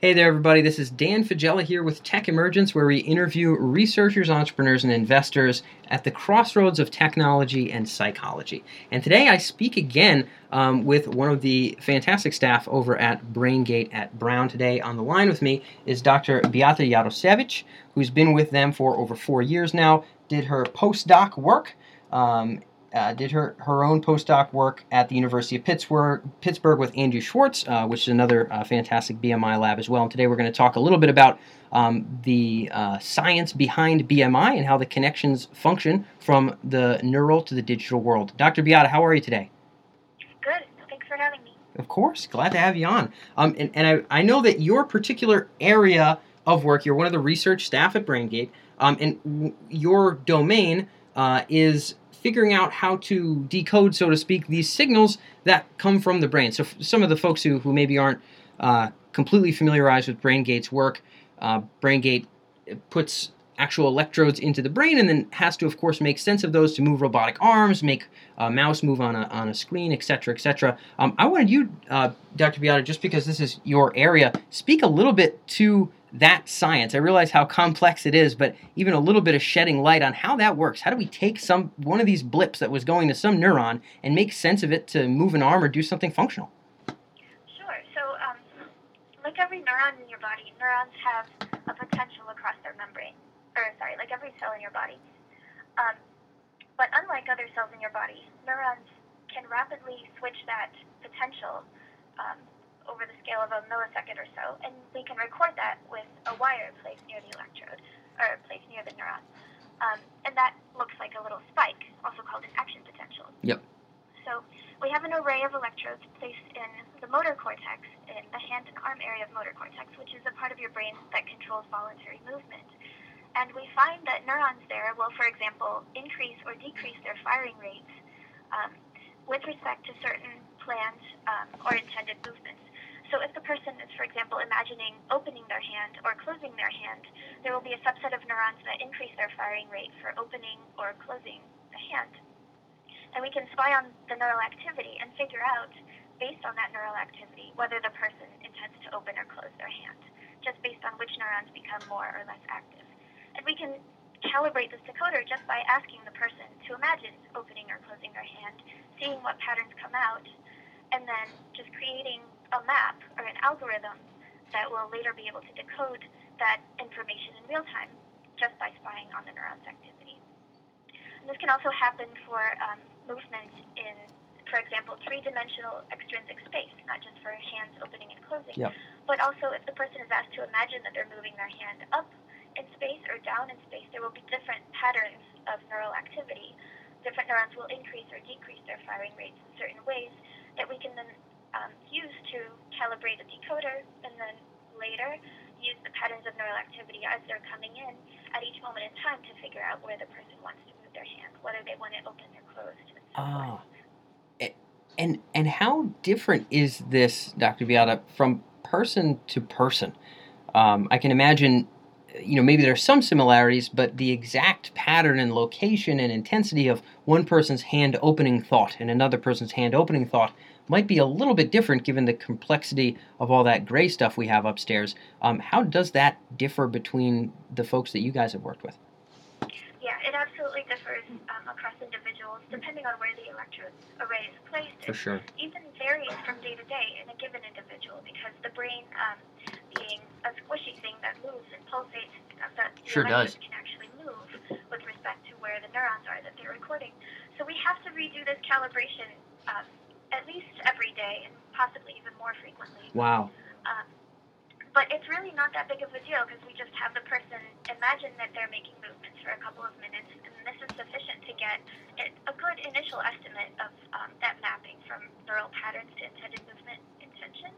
Hey there, everybody. This is Dan Faggella here with Tech Emergence, where we interview researchers, entrepreneurs, and investors at the crossroads of technology and psychology. And today I speak again um, with one of the fantastic staff over at BrainGate at Brown. Today on the line with me is Dr. Beata Jarosiewicz, who's been with them for over four years now, did her postdoc work um, uh, did her, her own postdoc work at the University of Pittsburgh, Pittsburgh with Andrew Schwartz, uh, which is another uh, fantastic BMI lab as well. And today we're going to talk a little bit about um, the uh, science behind BMI and how the connections function from the neural to the digital world. Dr. Beata, how are you today? Good. Thanks for having me. Of course. Glad to have you on. Um, and and I, I know that your particular area of work, you're one of the research staff at BrainGate, um, and w- your domain uh, is figuring out how to decode, so to speak, these signals that come from the brain. So, some of the folks who, who maybe aren't uh, completely familiarized with BrainGate's work, uh, BrainGate puts actual electrodes into the brain and then has to, of course, make sense of those to move robotic arms, make a mouse move on a, on a screen, etc., etc. Um, I wanted you, uh, Dr. Beata, just because this is your area, speak a little bit to that science. I realize how complex it is, but even a little bit of shedding light on how that works. How do we take some one of these blips that was going to some neuron and make sense of it to move an arm or do something functional? Sure. So, um, like every neuron in your body, neurons have a potential across their membrane. Or, sorry, like every cell in your body. Um, but unlike other cells in your body, neurons can rapidly switch that potential um, over the scale of a millisecond or so, and we can record that with a wire placed near the electrode, or placed near the neuron. Um, and that looks like a little spike, also called an action potential. Yep. So we have an array of electrodes placed in the motor cortex, in the hand and arm area of motor cortex, which is a part of your brain that controls voluntary movement. And we find that neurons there will, for example, increase or decrease their firing rates um, with respect to certain planned um, or intended movements. Person is, for example, imagining opening their hand or closing their hand, there will be a subset of neurons that increase their firing rate for opening or closing the hand. And we can spy on the neural activity and figure out, based on that neural activity, whether the person intends to open or close their hand, just based on which neurons become more or less active. And we can calibrate this decoder just by asking the person to imagine opening or closing their hand, seeing what patterns come out, and then just creating a map or an algorithm that will later be able to decode that information in real time just by spying on the neuron's activity. And this can also happen for um, movement in, for example, three-dimensional extrinsic space, not just for hands opening and closing, but also if the person is asked to imagine that they're moving their hand up in space or down in space, there will be different patterns of neural activity. Different neurons will increase or decrease their firing rates in certain ways that we can then um, use to calibrate a decoder and then later use the patterns of neural activity as they're coming in at each moment in time to figure out where the person wants to move their hand, whether they want it open or closed. And so ah. And and how different is this, Dr. Beata, from person to person? Um, I can imagine, you know, maybe there's some similarities, but the exact pattern and location and intensity of one person's hand opening thought and another person's hand opening thought might be a little bit different given the complexity of all that gray stuff we have upstairs. Um, how does that differ between the folks that you guys have worked with? Yeah, it absolutely differs um, across individuals depending on where the electrode array is placed. For sure. Even varies from day to day in a given individual because the brain, um, being a squishy thing that moves and pulsates, uh, that the sure does. can actually move with respect to where the neurons are that they're recording. So we have to redo this calibration um, at least every day and possibly even more frequently. Wow. Um, but it's really not that big of a deal because we just have the person imagine that they're making movements for a couple of minutes, and this is sufficient to get a good initial estimate of um, that mapping from neural patterns to intended movement intention.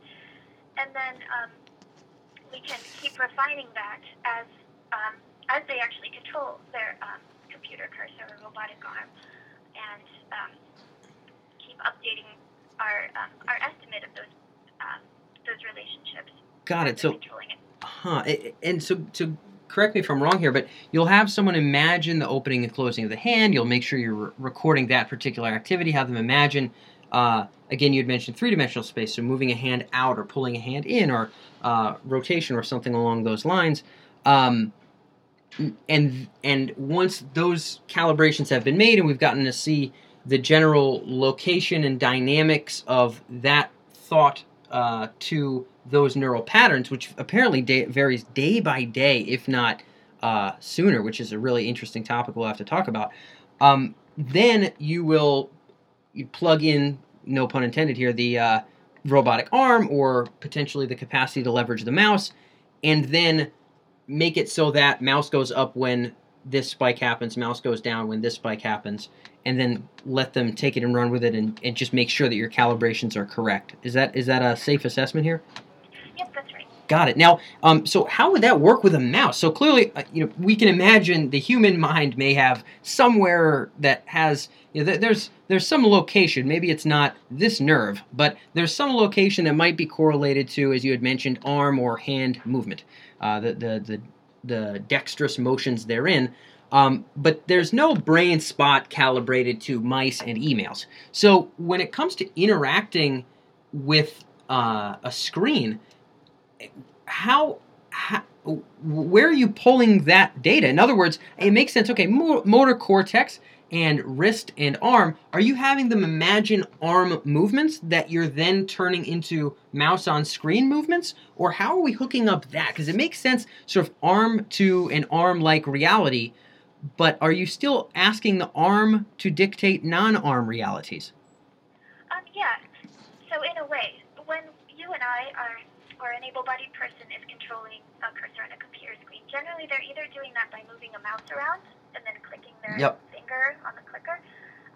And then um, we can keep refining that as um, as they actually control their um, computer cursor or robotic arm, and um, keep updating our um, our estimate of those those relationships. Got it. So, huh? And so, to correct me if I'm wrong here, but you'll have someone imagine the opening and closing of the hand. You'll make sure you're re- recording that particular activity. Have them imagine uh, again, you had mentioned three dimensional space, so moving a hand out or pulling a hand in or uh, rotation or something along those lines. Um, and and once those calibrations have been made and we've gotten to see the general location and dynamics of that thought uh, to those neural patterns, which apparently day, varies day by day, if not uh, sooner, which is a really interesting topic we'll have to talk about. Um, then you will you plug in, no pun intended here, the uh, robotic arm or potentially the capacity to leverage the mouse, and then make it so that mouse goes up when this spike happens, mouse goes down when this spike happens, and then let them take it and run with it and, and just make sure that your calibrations are correct. Is that is that a safe assessment here? That's right. Got it. Now, um, so how would that work with a mouse? So clearly, uh, you know, we can imagine the human mind may have somewhere that has, you know, th- there's there's some location. Maybe it's not this nerve, but there's some location that might be correlated to, as you had mentioned, arm or hand movement, uh, the, the the the dexterous motions therein. Um, but there's no brain spot calibrated to mice and emails. So when it comes to interacting with uh, a screen, how, how where are you pulling that data? In other words, it makes sense. Okay, motor cortex and wrist and arm. Are you having them imagine arm movements that you're then turning into mouse on screen movements, or how are we hooking up that? Because it makes sense, sort of arm to an arm like reality but are you still asking the arm to dictate non-arm realities? Um, yeah. So in a way, when you and I are, or an able-bodied person is controlling a cursor on a computer screen, generally they're either doing that by moving a mouse around and then clicking their yep. finger on the clicker.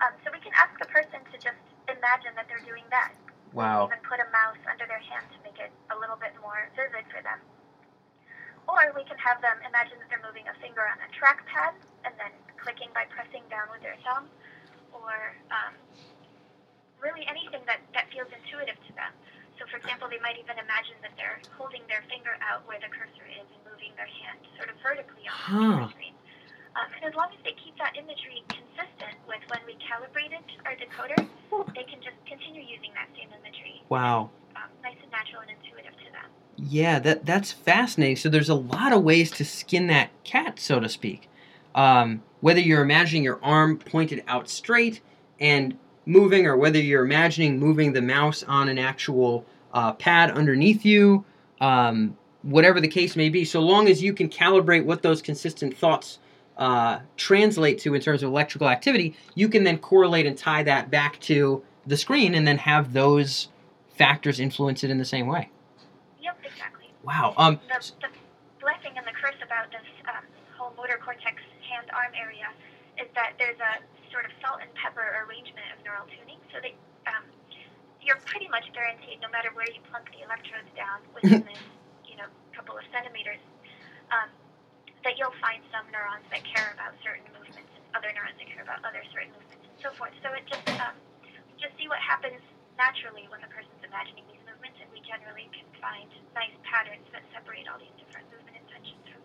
Um, so we can ask the person to just imagine that they're doing that. Wow. Even put a mouse under their hand to make it a little bit more vivid for them. Or we can have them imagine that they're moving a finger on a trackpad and then clicking by pressing down with their thumb, or um, really anything that, that feels intuitive to them. So, for example, they might even imagine that they're holding their finger out where the cursor is and moving their hand sort of vertically on huh. the screen. Um, and as long as they keep that imagery consistent with when we calibrated our decoder, they can just continue using that same imagery. Wow. Um, nice and natural and intuitive to them. Yeah, that that's fascinating. So there's a lot of ways to skin that cat, so to speak. Um, whether you're imagining your arm pointed out straight and moving, or whether you're imagining moving the mouse on an actual uh, pad underneath you, um, whatever the case may be, so long as you can calibrate what those consistent thoughts uh, translate to in terms of electrical activity, you can then correlate and tie that back to the screen and then have those factors influence it in the same way. Yep, exactly. Wow. Um, the, the blessing and the curse about this um, whole motor cortex hand arm area is that there's a sort of salt and pepper arrangement neural tuning. So that um, you're pretty much guaranteed, no matter where you plunk the electrodes down within this, you know, couple of centimeters, um, that you'll find some neurons that care about certain movements and other neurons that care about other certain movements and so forth. So it just um, just see what happens naturally when the person's imagining these movements, and we generally can find nice patterns that separate all these different movement intentions from each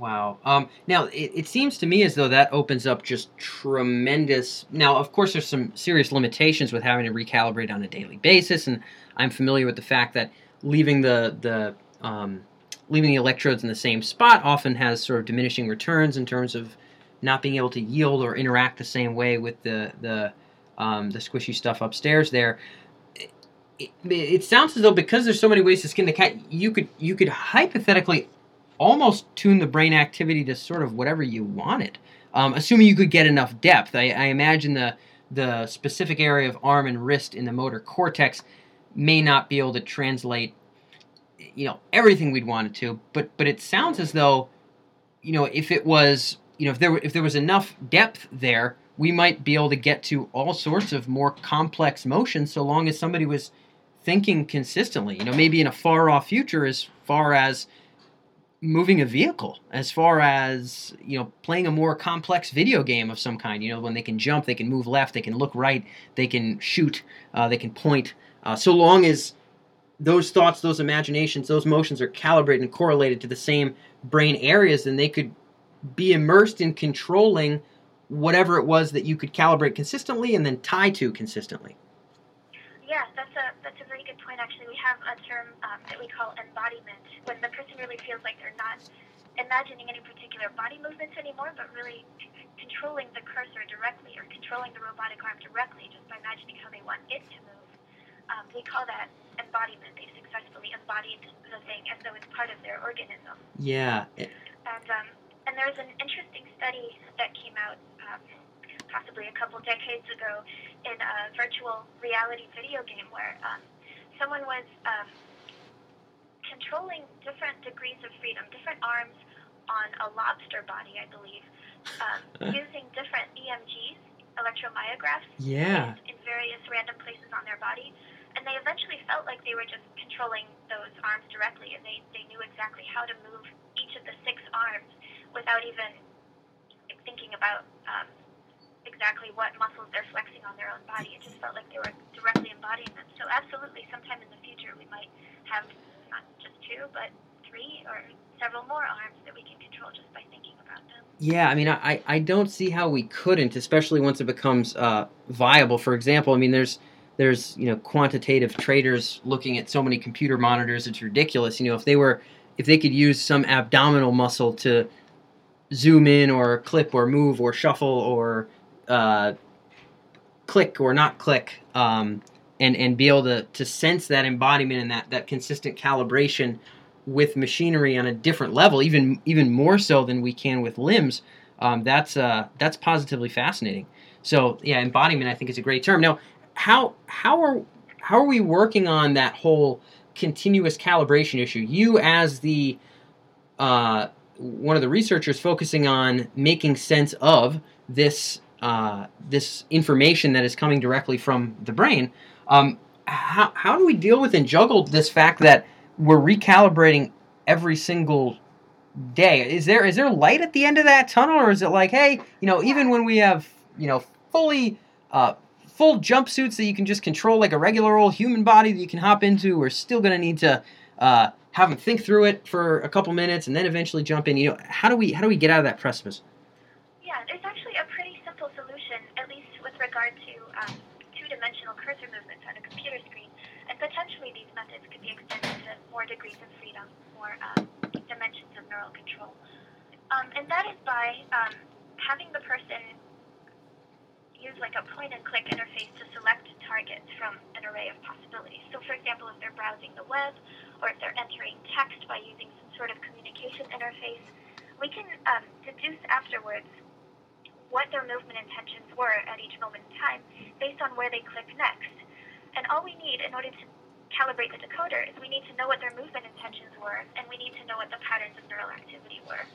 Wow. Um, now, it, it seems to me as though that opens up just tremendous. Now, of course, there's some serious limitations with having to recalibrate on a daily basis, and I'm familiar with the fact that leaving the the um, leaving the electrodes in the same spot often has sort of diminishing returns in terms of not being able to yield or interact the same way with the the um, the squishy stuff upstairs there. It, it, sounds as though because there's so many ways to skin the cat, you could you could hypothetically almost tune the brain activity to sort of whatever you wanted, um, assuming you could get enough depth. I, I imagine the the specific area of arm and wrist in the motor cortex may not be able to translate you know everything we'd want it to but but it sounds as though you know if it was you know if there if there was enough depth there we might be able to get to all sorts of more complex motions so long as somebody was thinking consistently you know maybe in a far off future as far as moving a vehicle as far as you know playing a more complex video game of some kind you know when they can jump they can move left they can look right they can shoot uh, they can point uh, so long as those thoughts those imaginations those motions are calibrated and correlated to the same brain areas then they could be immersed in controlling whatever it was that you could calibrate consistently and then tie to consistently Yeah, that's a that's a very good point. Actually, we have a term um, that we call embodiment, when the person really feels like they're not imagining any particular body movements anymore, but really c- controlling the cursor directly or controlling the robotic arm directly just by imagining how they want it to move. Um, we call that embodiment. They've successfully embodied the thing as though it's part of their organism. Yeah. And um, and there's an interesting study that came out um, possibly a couple decades ago in a virtual reality video game where um, someone was um, controlling different degrees of freedom, different arms on a lobster body, I believe, um, using different EMGs, electromyographs, Yeah. in various random places on their body. And they eventually felt like they were just controlling those arms directly, and they, they knew exactly how to move each of the six arms without even thinking about um, exactly what muscles they're flexing on their own body. It just felt like they were directly embodying them. So, absolutely, sometime in the future, we might have not just two, but three or several more arms that we can control just by thinking about them. Yeah, I mean, I, I don't see how we couldn't, especially once it becomes uh, viable. For example, I mean, there's there's you know quantitative traders looking at so many computer monitors, it's ridiculous. You know, if they were if they could use some abdominal muscle to zoom in or clip or move or shuffle or uh, click or not click, um, and and be able to to sense that embodiment and that that consistent calibration with machinery on a different level, even even more so than we can with limbs. Um, that's uh, that's positively fascinating. So yeah, embodiment I think is a great term. Now, how how are how are we working on that whole continuous calibration issue? You as the uh, one of the researchers focusing on making sense of this uh, this information that is coming directly from the brain. Um, how how do we deal with and juggle this fact that we're recalibrating every single day. Is there is there light at the end of that tunnel, or is it like, hey, you know, even when we have you know fully uh, full jumpsuits that you can just control like a regular old human body that you can hop into, we're still going to need to uh, have them think through it for a couple minutes and then eventually jump in. You know, how do we how do we get out of that precipice? Yeah, there's actually a pretty simple solution, at least with regard to um, two-dimensional cursor movements on a computer screen. And potentially these methods could be extended to more degrees of freedom, more um, dimensions of neural control. Um, and that is by um, having the person use like a point and click interface to select targets from an array of possibilities. So for example, if they're browsing the web or if they're entering text by using some sort of communication interface, we can um, deduce afterwards what their movement intentions were at each moment in time based on where they click next. And all we need in order to calibrate the decoder is we need to know what their movement intentions were, and we need to know what the patterns of neural activity were.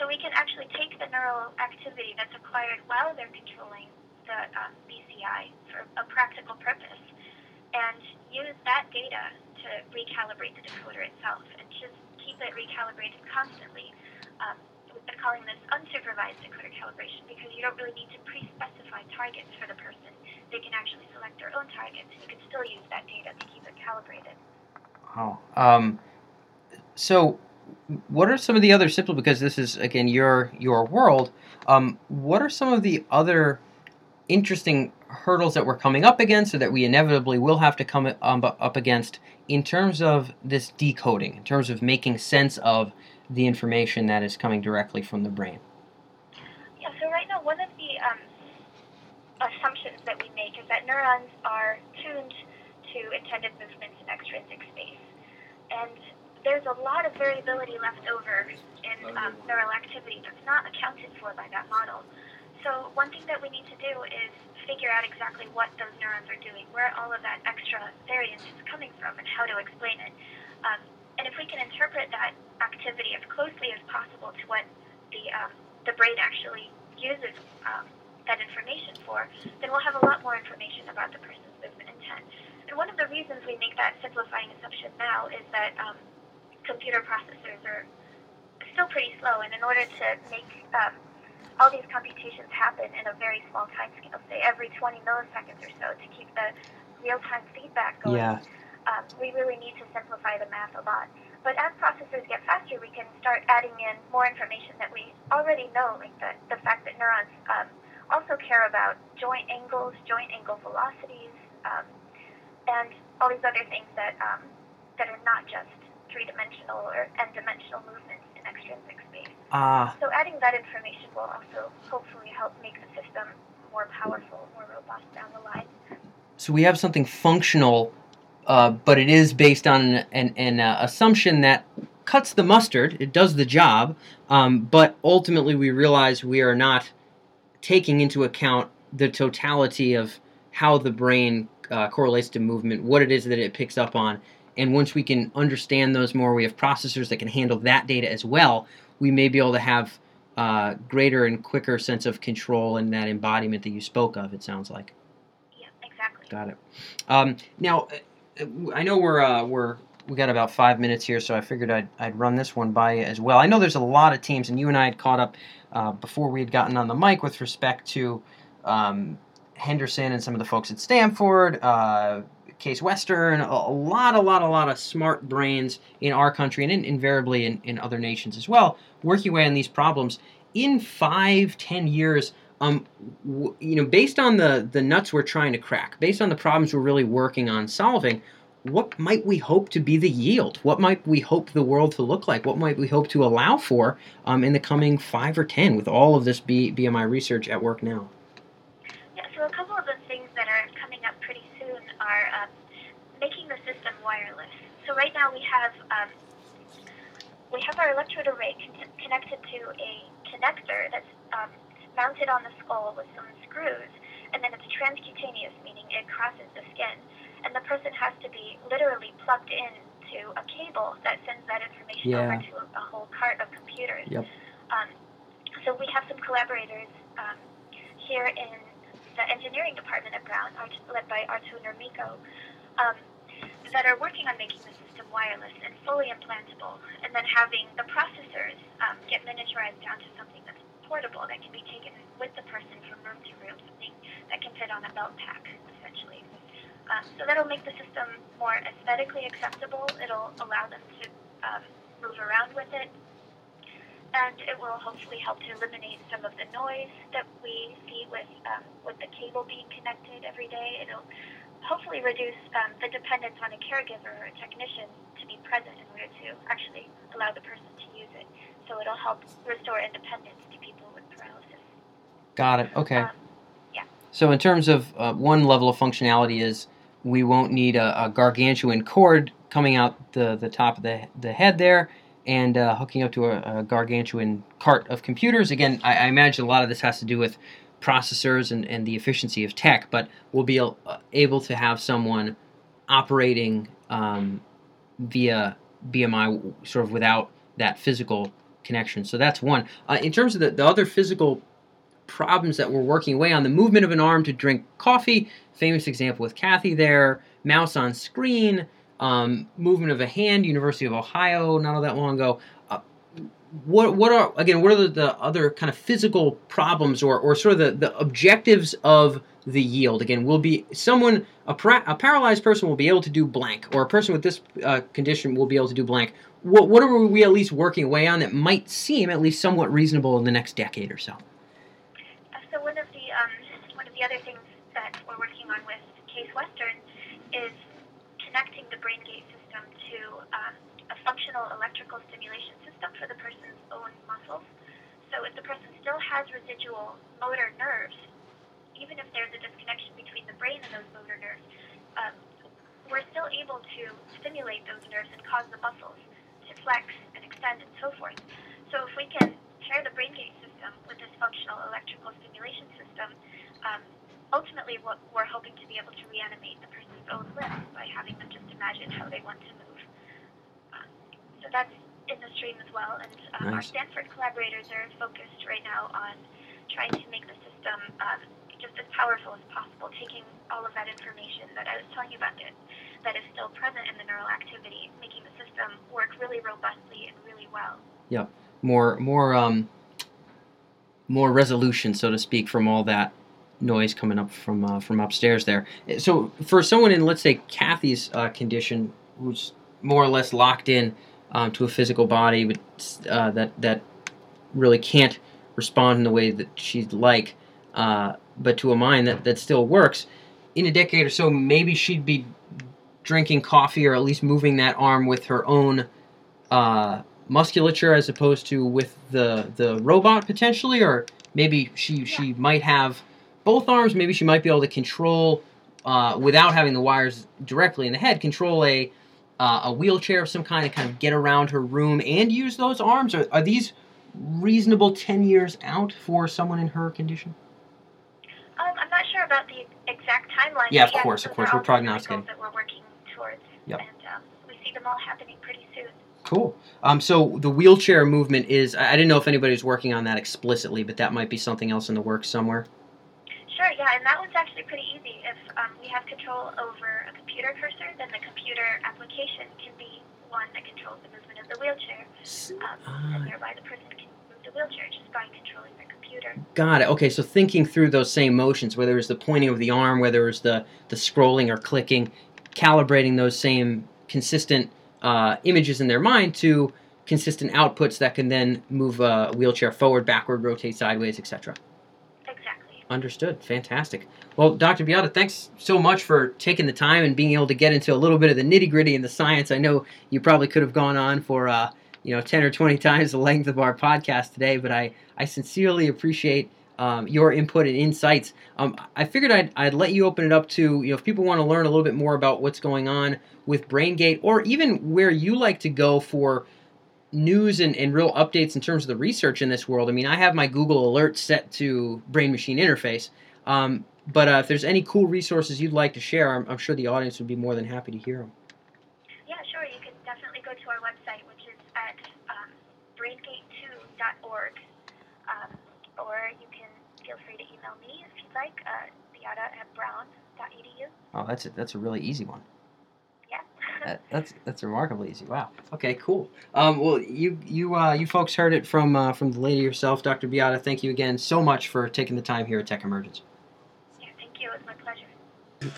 So we can actually take the neural activity that's acquired while they're controlling the um, BCI for a practical purpose, and use that data to recalibrate the decoder itself, and just keep it recalibrated constantly. Um, we've been calling this unsupervised decoder calibration because you don't really need to pre-specify targets for the person they can actually select their own targets. and You can still use that data to keep it calibrated. Oh, um, so what are some of the other simple? Because this is again your your world. Um, what are some of the other interesting hurdles that we're coming up against, or that we inevitably will have to come um, up against in terms of this decoding, in terms of making sense of the information that is coming directly from the brain? Yeah. So right now, one of the um, assumptions that we make is that neurons are tuned to intended movements in extrinsic space. And there's a lot of variability left over in um, neural activity that's not accounted for by that model. So one thing that we need to do is figure out exactly what those neurons are doing, where all of that extra variance is coming from, and how to explain it. Um, and if we can interpret that activity as closely as possible to what the um, the brain actually uses um, that information for, then we'll have a lot more information about the person's movement intent. And one of the reasons we make that simplifying assumption now is that um, computer processors are still pretty slow, and in order to make um, all these computations happen in a very small time scale, say every 20 milliseconds or so, to keep the real-time feedback going, Yeah. um, we really need to simplify the math a lot. But as processors get faster, we can start adding in more information that we already know, like the, the fact that neurons um, also care about joint angles, joint angle velocities, um, and all these other things that um, that are not just three-dimensional or n-dimensional movements in extrinsic space. Ah, So adding that information will also hopefully help make the system more powerful, more robust down the line. so we have something functional, uh, but it is based on an, an, an uh, assumption that cuts the mustard. It does the job, um, but ultimately we realize we are not taking into account the totality of how the brain uh, correlates to movement, what it is that it picks up on. And once we can understand those more, we have processors that can handle that data as well. We may be able to have uh, greater and quicker sense of control and that embodiment that you spoke of. It sounds like. Yeah, exactly. Got it. Um, now, uh, I know we're uh, we're we got about five minutes here, so I figured I'd I'd run this one by you as well. I know there's a lot of teams, and you and I had caught up uh, before we had gotten on the mic with respect to um, Henderson and some of the folks at Stanford. Uh, Case Western, a, a lot, a lot, a lot of smart brains in our country and in, invariably in, in other nations as well, working away on these problems. In five, ten years, um, w- you know, based on the the nuts we're trying to crack, based on the problems we're really working on solving, what might we hope to be the yield? What might we hope the world to look like? What might we hope to allow for um, in the coming five or ten with all of this B- BMI research at work now? Yeah, so a couple of the things that are coming up pretty soon are um, making the system wireless. So right now we have um, we have our electrode array con- connected to a connector that's um, mounted on the skull with some screws, and then it's transcutaneous, meaning it crosses the skin, and the person has to be literally plugged in to a cable that sends that information Yeah. over to a, a whole cart of computers. Yep. Um, so we have some collaborators um, here in the engineering department at Brown, Art- led by Arto Nurmikko, um, that are working on making the system wireless and fully implantable, and then having the processors um, get miniaturized down to something that's portable that can be taken with the person from room to room, something that can fit on a belt pack, essentially. Um, so that'll make the system more aesthetically acceptable. It'll allow them to um, move around with it, and it will hopefully help to eliminate some of the noise that we see with um, with the cable being connected every day. It'll hopefully reduce um, the dependence on a caregiver or a technician to be present in order to actually allow the person to use it. So it'll help restore independence to people with paralysis. Got it. Okay. Um, So in terms of uh, one level of functionality is we won't need a, a gargantuan cord coming out the, the top of the, the head there and uh, hooking up to a, a gargantuan cart of computers. Again, I, I imagine a lot of this has to do with processors and, and the efficiency of tech, but we'll be uh, able to have someone operating um, via BMI sort of without that physical connection. So that's one. Uh, in terms of the, the other physical problems that we're working away on, the movement of an arm to drink coffee, famous example with Cathy there, mouse on screen, um, movement of a hand, University of Ohio, not all that long ago. Uh, what what are again? What are the, the other kind of physical problems or, or sort of the, the objectives of the yield? Again, will be someone a, para- a paralyzed person will be able to do blank, or a person with this uh, condition will be able to do blank. What what are we at least working away on that might seem at least somewhat reasonable in the next decade or so? Uh, So one of the um, one of the other things that we're working on Western is connecting the BrainGate system to um, a functional electrical stimulation system for the person's own muscles. So if the person still has residual motor nerves, even if there's a disconnection between the brain and those motor nerves, um, we're still able to stimulate those nerves and cause the muscles to flex and extend and so forth. So if we can pair the BrainGate system with this functional electrical stimulation system, um, ultimately what we're hoping to be able to reanimate the person's own limbs by having them just imagine how they want to move. Um, so that's in the stream as well, and um, our Stanford collaborators are focused right now on trying to make the system um, just as powerful as possible, taking all of that information that I was telling you about that, that is still present in the neural activity, making the system work really robustly and really well. more more um more resolution so to speak from all that noise coming up from uh, from upstairs there. So for someone in let's say Cathy's uh, condition who's more or less locked in um, to a physical body but uh, that that really can't respond in the way that she'd like uh, but to a mind that, that still works in a decade or so maybe she'd be drinking coffee or at least moving that arm with her own uh, musculature as opposed to with the the robot potentially, or maybe she she might have both arms. Maybe she might be able to control uh, without having the wires directly in the head. Control a uh, a wheelchair of some kind to kind of get around her room and use those arms. Are, are these reasonable ten years out for someone in her condition? Um, I'm not sure about the exact timeline. Yeah, of course, of course, we're prognosticating. That we're working towards, Yep. and um, we see them all happening pretty soon. Cool. Um, so the wheelchair movement is. I I didn't know if anybody was working on that explicitly, but that might be something else in the works somewhere. Sure, yeah, and that one's actually pretty easy. If um, we have control over a computer cursor, then the computer application can be one that controls the movement of the wheelchair, um, Ah. and thereby the person can move the wheelchair just by controlling their computer. Got it. Okay, so thinking through those same motions, whether it's the pointing of the arm, whether it's the the scrolling or clicking, calibrating those same consistent uh, images in their mind to consistent outputs that can then move a wheelchair forward, backward, rotate sideways, etc. Understood. Fantastic. Well, Dr. Beata, thanks so much for taking the time and being able to get into a little bit of the nitty gritty and the science. I know you probably could have gone on for uh, you know ten or twenty times the length of our podcast today, but I I sincerely appreciate um, your input and insights. Um, I figured I'd, I'd let you open it up to you know if people want to learn a little bit more about what's going on with BrainGate or even where you like to go for news and, and real updates in terms of the research in this world. I mean, I have my Google alerts set to brain machine interface. Um, but uh, if there's any cool resources you'd like to share, I'm, I'm sure the audience would be more than happy to hear them. Yeah, sure. You can definitely go to our website, which is at um, braingate2.org, um, or you can feel free to email me if you'd like, uh, at brown.edu. Oh, that's a, that's a really easy one. That, that's that's remarkably easy. Wow. Okay, cool. Um, well, you you uh, you folks heard it from uh, from the lady herself, Dr. Beata. Thank you again so much for taking the time here at Tech Emergence. yeah, thank you. It was my pleasure.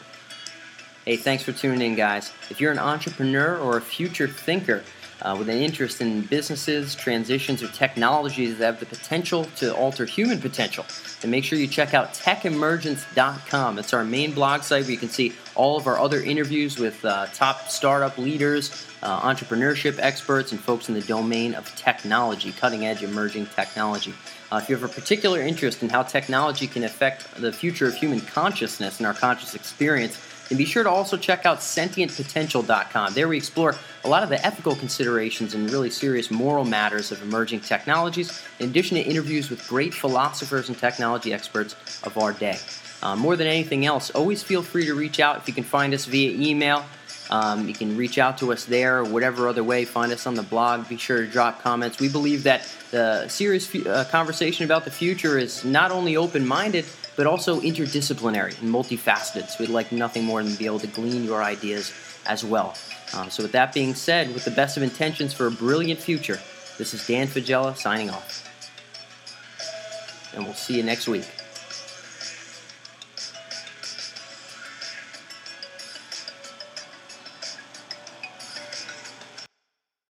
Hey, thanks for tuning in, guys. If you're an entrepreneur or a future thinker uh, with an interest in businesses, transitions, or technologies that have the potential to alter human potential, then make sure you check out techemergence.com. It's our main blog site where you can see all of our other interviews with uh, top startup leaders, uh, entrepreneurship experts, and folks in the domain of technology, cutting edge emerging technology. Uh, if you have a particular interest in how technology can affect the future of human consciousness and our conscious experience, then be sure to also check out sentientpotential.com. There we explore a lot of the ethical considerations and really serious moral matters of emerging technologies, in addition to interviews with great philosophers and technology experts of our day. Uh, more than anything else, always feel free to reach out if you can find us via email. Um, you can reach out to us there or whatever other way. Find us on the blog. Be sure to drop comments. We believe that the serious uh, conversation about the future is not only open minded, but also interdisciplinary and multifaceted. So we'd like nothing more than to be able to glean your ideas as well. Um, so, with that being said, with the best of intentions for a brilliant future, this is Dan Faggella signing off. And we'll see you next week.